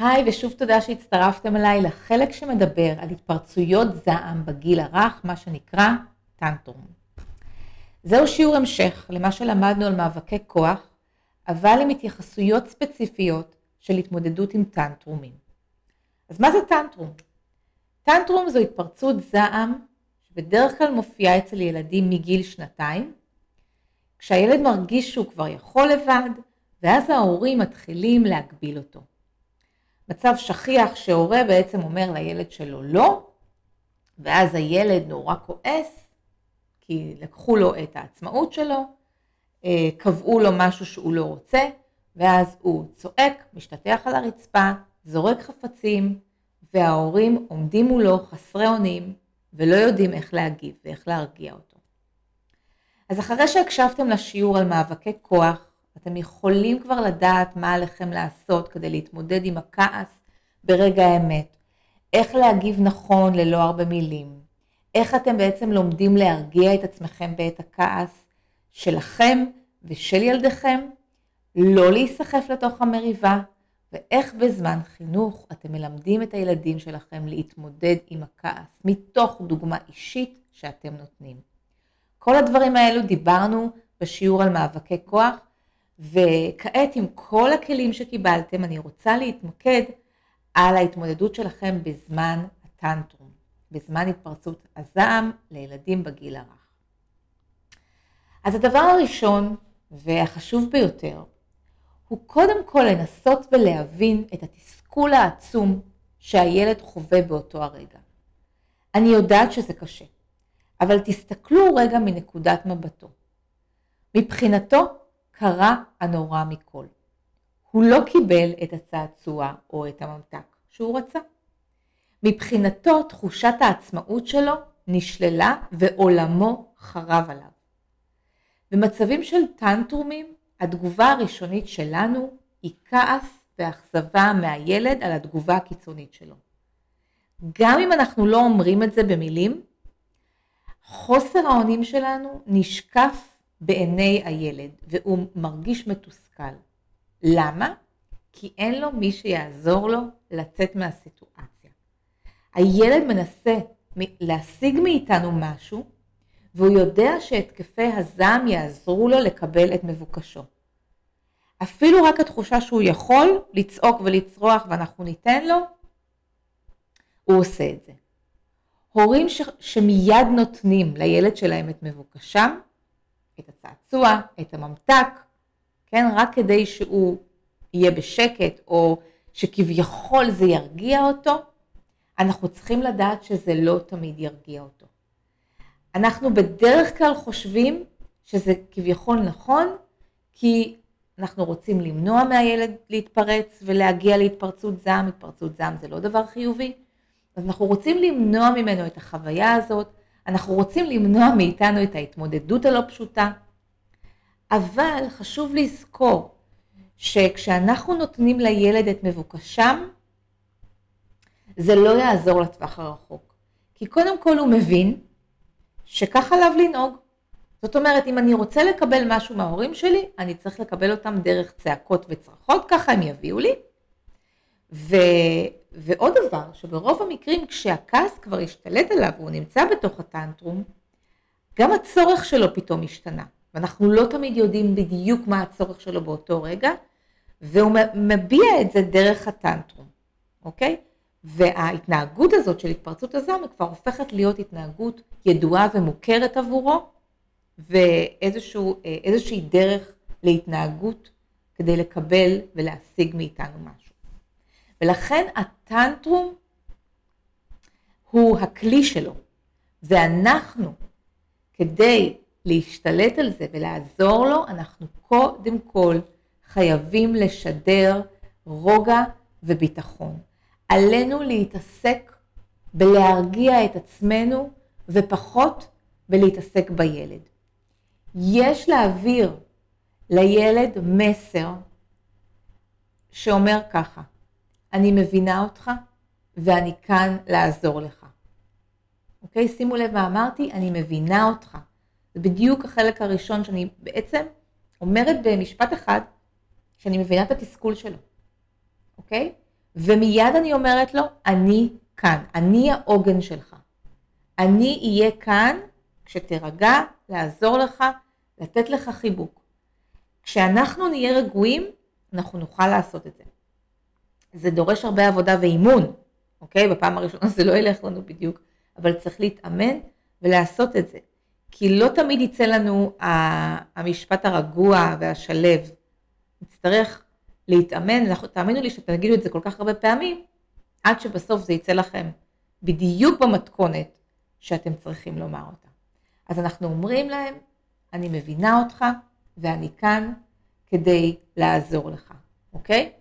היי, ושוב תודה שהצטרפתם אליי לחלק שמדבר על התפרצויות זעם בגיל הרך, מה שנקרא טנטרום. זהו שיעור המשך למה שלמדנו על מאבקי כוח, אבל עם התייחסויות ספציפיות של התמודדות עם טנטרומים. אז מה זה טנטרום? טנטרום זו התפרצות זעם שבדרך כלל מופיעה אצל ילדים מגיל שנתיים, כשהילד מרגיש שהוא כבר יכול לבד, ואז ההורים מתחילים להגביל אותו. מצב שכיח שהורה בעצם אומר לילד שלו לא, ואז הילד נורא כועס, כי לקחו לו את העצמאות שלו, אה, קבעו לו משהו שהוא לא רוצה, ואז הוא צועק, משתטח על הרצפה, זורק חפצים, וההורים עומדים מולו חסרי אונים, ולא יודעים איך להגיב ואיך להרגיע אותו. אז אחרי שהקשבתם לשיעור על מאבקי כוח, אתם יכולים כבר לדעת מה עליכם לעשות כדי להתמודד עם הכעס ברגע האמת, איך להגיב נכון ללא הרבה מילים, איך אתם בעצם לומדים להרגיע את עצמכם בעת הכעס שלכם ושל ילדיכם, לא להיסחף לתוך המריבה, ואיך בזמן חינוך אתם מלמדים את הילדים שלכם להתמודד עם הכעס, מתוך דוגמה אישית שאתם נותנים. כל הדברים האלו דיברנו בשיעור על מאבקי כוח, וכעת עם כל הכלים שקיבלתם, אני רוצה להתמקד על ההתמודדות שלכם בזמן הטנטרום, בזמן התפרצות הזעם לילדים בגיל הרך. אז הדבר הראשון והחשוב ביותר הוא קודם כל לנסות ולהבין את התסכול העצום שהילד חווה באותו הרגע. אני יודעת שזה קשה, אבל תסתכלו רגע מנקודת מבטו. מבחינתו קרה הנורא מכל. הוא לא קיבל את הצעצוע או את הממתק שהוא רצה. מבחינתו תחושת העצמאות שלו נשללה ועולמו חרב עליו. במצבים של טנטרומים, התגובה הראשונית שלנו היא כעס ואכזבה מהילד על התגובה הקיצונית שלו. גם אם אנחנו לא אומרים את זה במילים, חוסר האונים שלנו נשקף בעיני הילד והוא מרגיש מתוסכל. למה? כי אין לו מי שיעזור לו לצאת מהסיטואציה. הילד מנסה להשיג מאיתנו משהו והוא יודע שהתקפי הזעם יעזרו לו לקבל את מבוקשו. אפילו רק התחושה שהוא יכול לצעוק ולצרוח ואנחנו ניתן לו, הוא עושה את זה. הורים ש... שמיד נותנים לילד שלהם את מבוקשם, את הצעצוע, את הממתק, כן, רק כדי שהוא יהיה בשקט או שכביכול זה ירגיע אותו, אנחנו צריכים לדעת שזה לא תמיד ירגיע אותו. אנחנו בדרך כלל חושבים שזה כביכול נכון, כי אנחנו רוצים למנוע מהילד להתפרץ ולהגיע להתפרצות זעם, התפרצות זעם זה לא דבר חיובי, אז אנחנו רוצים למנוע ממנו את החוויה הזאת, אנחנו רוצים למנוע מאיתנו את ההתמודדות הלא פשוטה, אבל חשוב לזכור שכשאנחנו נותנים לילד את מבוקשם, זה לא יעזור לטווח הרחוק. כי קודם כל הוא מבין שכך עליו לנהוג. זאת אומרת, אם אני רוצה לקבל משהו מההורים שלי, אני צריך לקבל אותם דרך צעקות וצרחות, ככה הם יביאו לי. ו... ועוד דבר, שברוב המקרים כשהכעס כבר השתלט עליו והוא נמצא בתוך הטנטרום, גם הצורך שלו פתאום השתנה. ואנחנו לא תמיד יודעים בדיוק מה הצורך שלו באותו רגע, והוא מביע את זה דרך הטנטרום, אוקיי? וההתנהגות הזאת של התפרצות הזעם כבר הופכת להיות התנהגות ידועה ומוכרת עבורו, ואיזושהי דרך להתנהגות כדי לקבל ולהשיג מאיתנו משהו. ולכן הטנטרום הוא הכלי שלו, ואנחנו, כדי להשתלט על זה ולעזור לו, אנחנו קודם כל חייבים לשדר רוגע וביטחון. עלינו להתעסק בלהרגיע את עצמנו ופחות בלהתעסק בילד. יש להעביר לילד מסר שאומר ככה, אני מבינה אותך ואני כאן לעזור לך. אוקיי? שימו לב מה אמרתי, אני מבינה אותך. זה בדיוק החלק הראשון שאני בעצם אומרת במשפט אחד, שאני מבינה את התסכול שלו, אוקיי? ומיד אני אומרת לו, אני כאן, אני העוגן שלך. אני אהיה כאן כשתירגע, לעזור לך, לתת לך חיבוק. כשאנחנו נהיה רגועים, אנחנו נוכל לעשות את זה. זה דורש הרבה עבודה ואימון, אוקיי? בפעם הראשונה זה לא ילך לנו בדיוק, אבל צריך להתאמן ולעשות את זה. כי לא תמיד יצא לנו המשפט הרגוע והשלב. נצטרך להתאמן, תאמינו לי שאתם תגידו את זה כל כך הרבה פעמים, עד שבסוף זה יצא לכם בדיוק במתכונת שאתם צריכים לומר אותה. אז אנחנו אומרים להם, אני מבינה אותך ואני כאן כדי לעזור לך, אוקיי?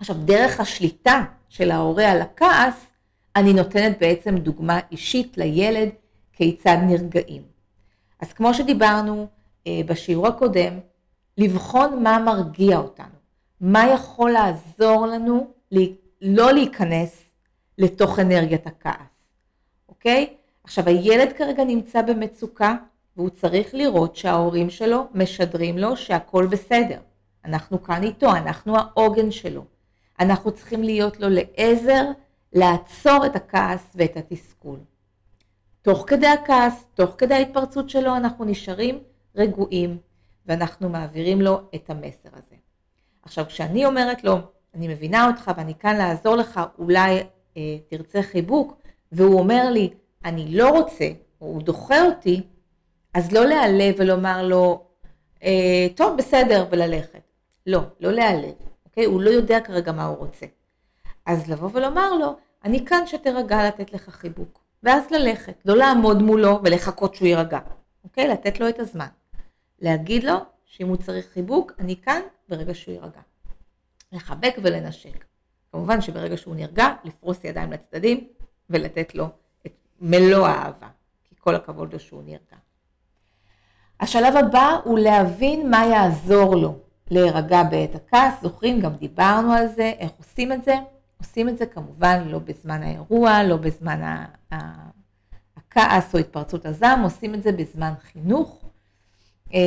עכשיו, דרך השליטה של ההורה על הכעס, אני נותנת בעצם דוגמה אישית לילד כיצד נרגעים. אז כמו שדיברנו אה, בשיעור הקודם, לבחון מה מרגיע אותנו, מה יכול לעזור לנו לא להיכנס לתוך אנרגיית הכעס, אוקיי? עכשיו הילד כרגע נמצא במצוקה והוא צריך לראות שההורים שלו משדרים לו שהכל בסדר. אנחנו כאן איתו, אנחנו העוגן שלו. אנחנו צריכים להיות לו לעזר לעצור את הכעס ואת התסכול. תוך כדי הכעס, תוך כדי ההתפרצות שלו, אנחנו נשארים רגועים ואנחנו מעבירים לו את המסר הזה. עכשיו, כשאני אומרת לו, אני מבינה אותך ואני כאן לעזור לך, אולי אה, תרצה חיבוק, והוא אומר לי, אני לא רוצה, או הוא דוחה אותי, אז לא להיעלב ולומר לו, אה, טוב, בסדר, וללכת. לא, לא להיעלב, אוקיי? הוא לא יודע כרגע מה הוא רוצה. אז לבוא ולומר לו, אני כאן שתירגע לתת לך חיבוק. ואז ללכת, לא לעמוד מולו ולחכות שהוא יירגע, אוקיי? לתת לו את הזמן. להגיד לו שאם הוא צריך חיבוק, אני כאן ברגע שהוא יירגע. לחבק ולנשק. כמובן שברגע שהוא נרגע, לפרוס ידיים לצדדים ולתת לו את מלוא האהבה, כי כל הכבוד לו שהוא נרגע. השלב הבא הוא להבין מה יעזור לו להירגע בעת הכעס. זוכרים, גם דיברנו על זה, איך עושים את זה. עושים את זה כמובן לא בזמן האירוע, לא בזמן הכעס או התפרצות הזעם, עושים את זה בזמן חינוך. אה,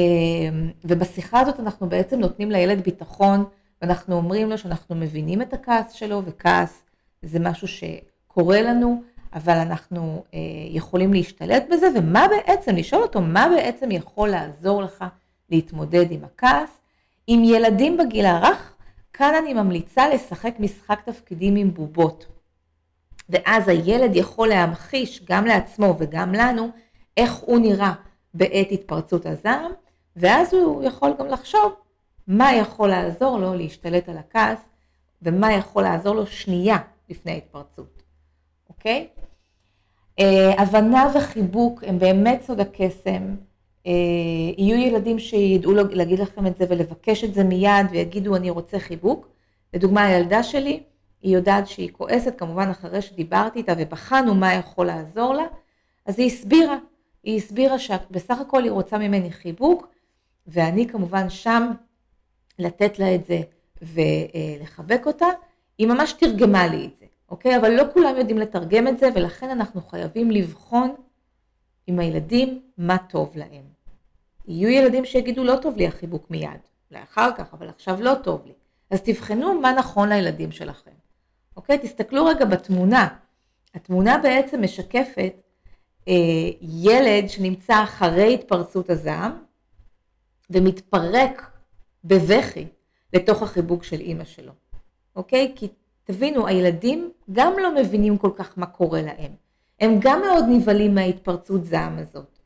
ובשיחה הזאת אנחנו בעצם נותנים לילד ביטחון ואנחנו אומרים לו שאנחנו מבינים את הכעס שלו, וכעס זה משהו שקורה לנו, אבל אנחנו אה, יכולים להשתלט בזה, ומה בעצם, לשאול אותו, מה בעצם יכול לעזור לך להתמודד עם הכעס. עם ילדים בגיל הרך, כאן אני ממליצה לשחק משחק תפקידים עם בובות. ואז הילד יכול להמחיש גם לעצמו וגם לנו איך הוא נראה בעת התפרצות הזעם, ואז הוא יכול גם לחשוב מה יכול לעזור לו להשתלט על הכעס, ומה יכול לעזור לו שנייה לפני ההתפרצות, אוקיי? אה, הבנה וחיבוק הם באמת סוד הקסם. אה, יהיו ילדים שידעו להגיד לכם את זה ולבקש את זה מיד ויגידו אני רוצה חיבוק. לדוגמה הילדה שלי, היא יודעת שהיא כועסת, כמובן אחרי שדיברתי איתה ובחנו מה יכול לעזור לה, אז היא הסבירה, היא הסבירה שבסך הכל היא רוצה ממני חיבוק, ואני כמובן שם לתת לה את זה ולחבק אותה, היא ממש תרגמה לי את זה, אוקיי? אבל לא כולם יודעים לתרגם את זה, ולכן אנחנו חייבים לבחון עם הילדים מה טוב להם. יהיו ילדים שיגידו לא טוב לי החיבוק מיד, אולי אחר כך, אבל עכשיו לא טוב לי. אז תבחנו מה נכון לילדים שלכם. אוקיי? תסתכלו רגע בתמונה. התמונה בעצם משקפת אה, ילד שנמצא אחרי התפרצות הזעם ומתפרק בבכי לתוך החיבוק של אימא שלו, אוקיי? כי תבינו, הילדים גם לא מבינים כל כך מה קורה להם. הם גם מאוד נבהלים מההתפרצות זעם הזאת.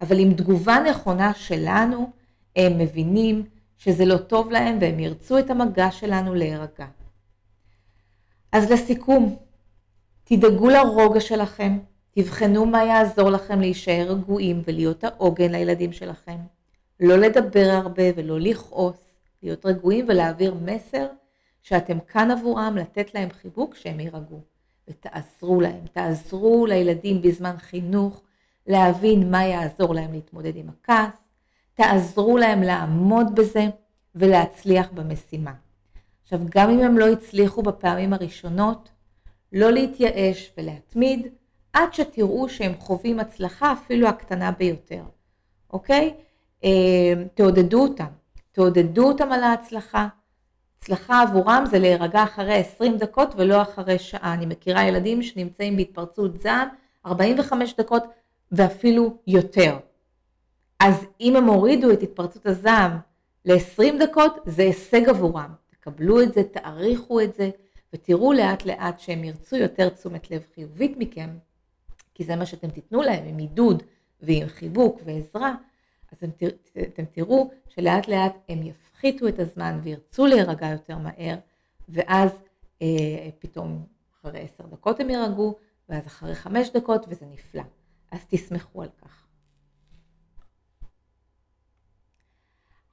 אבל עם תגובה נכונה שלנו, הם מבינים שזה לא טוב להם והם ירצו את המגע שלנו להירגע. אז לסיכום, תדאגו לרוגע שלכם, תבחנו מה יעזור לכם להישאר רגועים ולהיות העוגן לילדים שלכם. לא לדבר הרבה ולא לכעוס, להיות רגועים ולהעביר מסר שאתם כאן עבורם, לתת להם חיבוק שהם יירגעו. ותעזרו להם, תעזרו לילדים בזמן חינוך להבין מה יעזור להם להתמודד עם הכעס, תעזרו להם לעמוד בזה ולהצליח במשימה. עכשיו, גם אם הם לא הצליחו בפעמים הראשונות, לא להתייאש ולהתמיד עד שתראו שהם חווים הצלחה אפילו הקטנה ביותר, אוקיי? אה, תעודדו אותם, תעודדו אותם על ההצלחה, הצלחה עבורם זה להירגע אחרי 20 דקות ולא אחרי שעה. אני מכירה ילדים שנמצאים בהתפרצות זעם 45 דקות ואפילו יותר. אז אם הם הורידו את התפרצות הזעם ל-20 דקות, זה הישג עבורם. תקבלו את זה, תעריכו את זה, ותראו לאט לאט שהם ירצו יותר תשומת לב חיובית מכם, כי זה מה שאתם תיתנו להם עם עידוד ועם חיבוק ועזרה, אז אתם, אתם תראו שלאט לאט הם יפחיתו את הזמן וירצו להירגע יותר מהר, ואז אה, פתאום אחרי עשר דקות הם יירגעו, ואז אחרי חמש דקות, וזה נפלא. אז תסמכו על כך.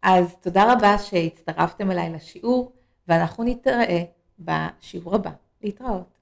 אז תודה רבה שהצטרפתם אליי לשיעור, ואנחנו נתראה בשיעור הבא. להתראות.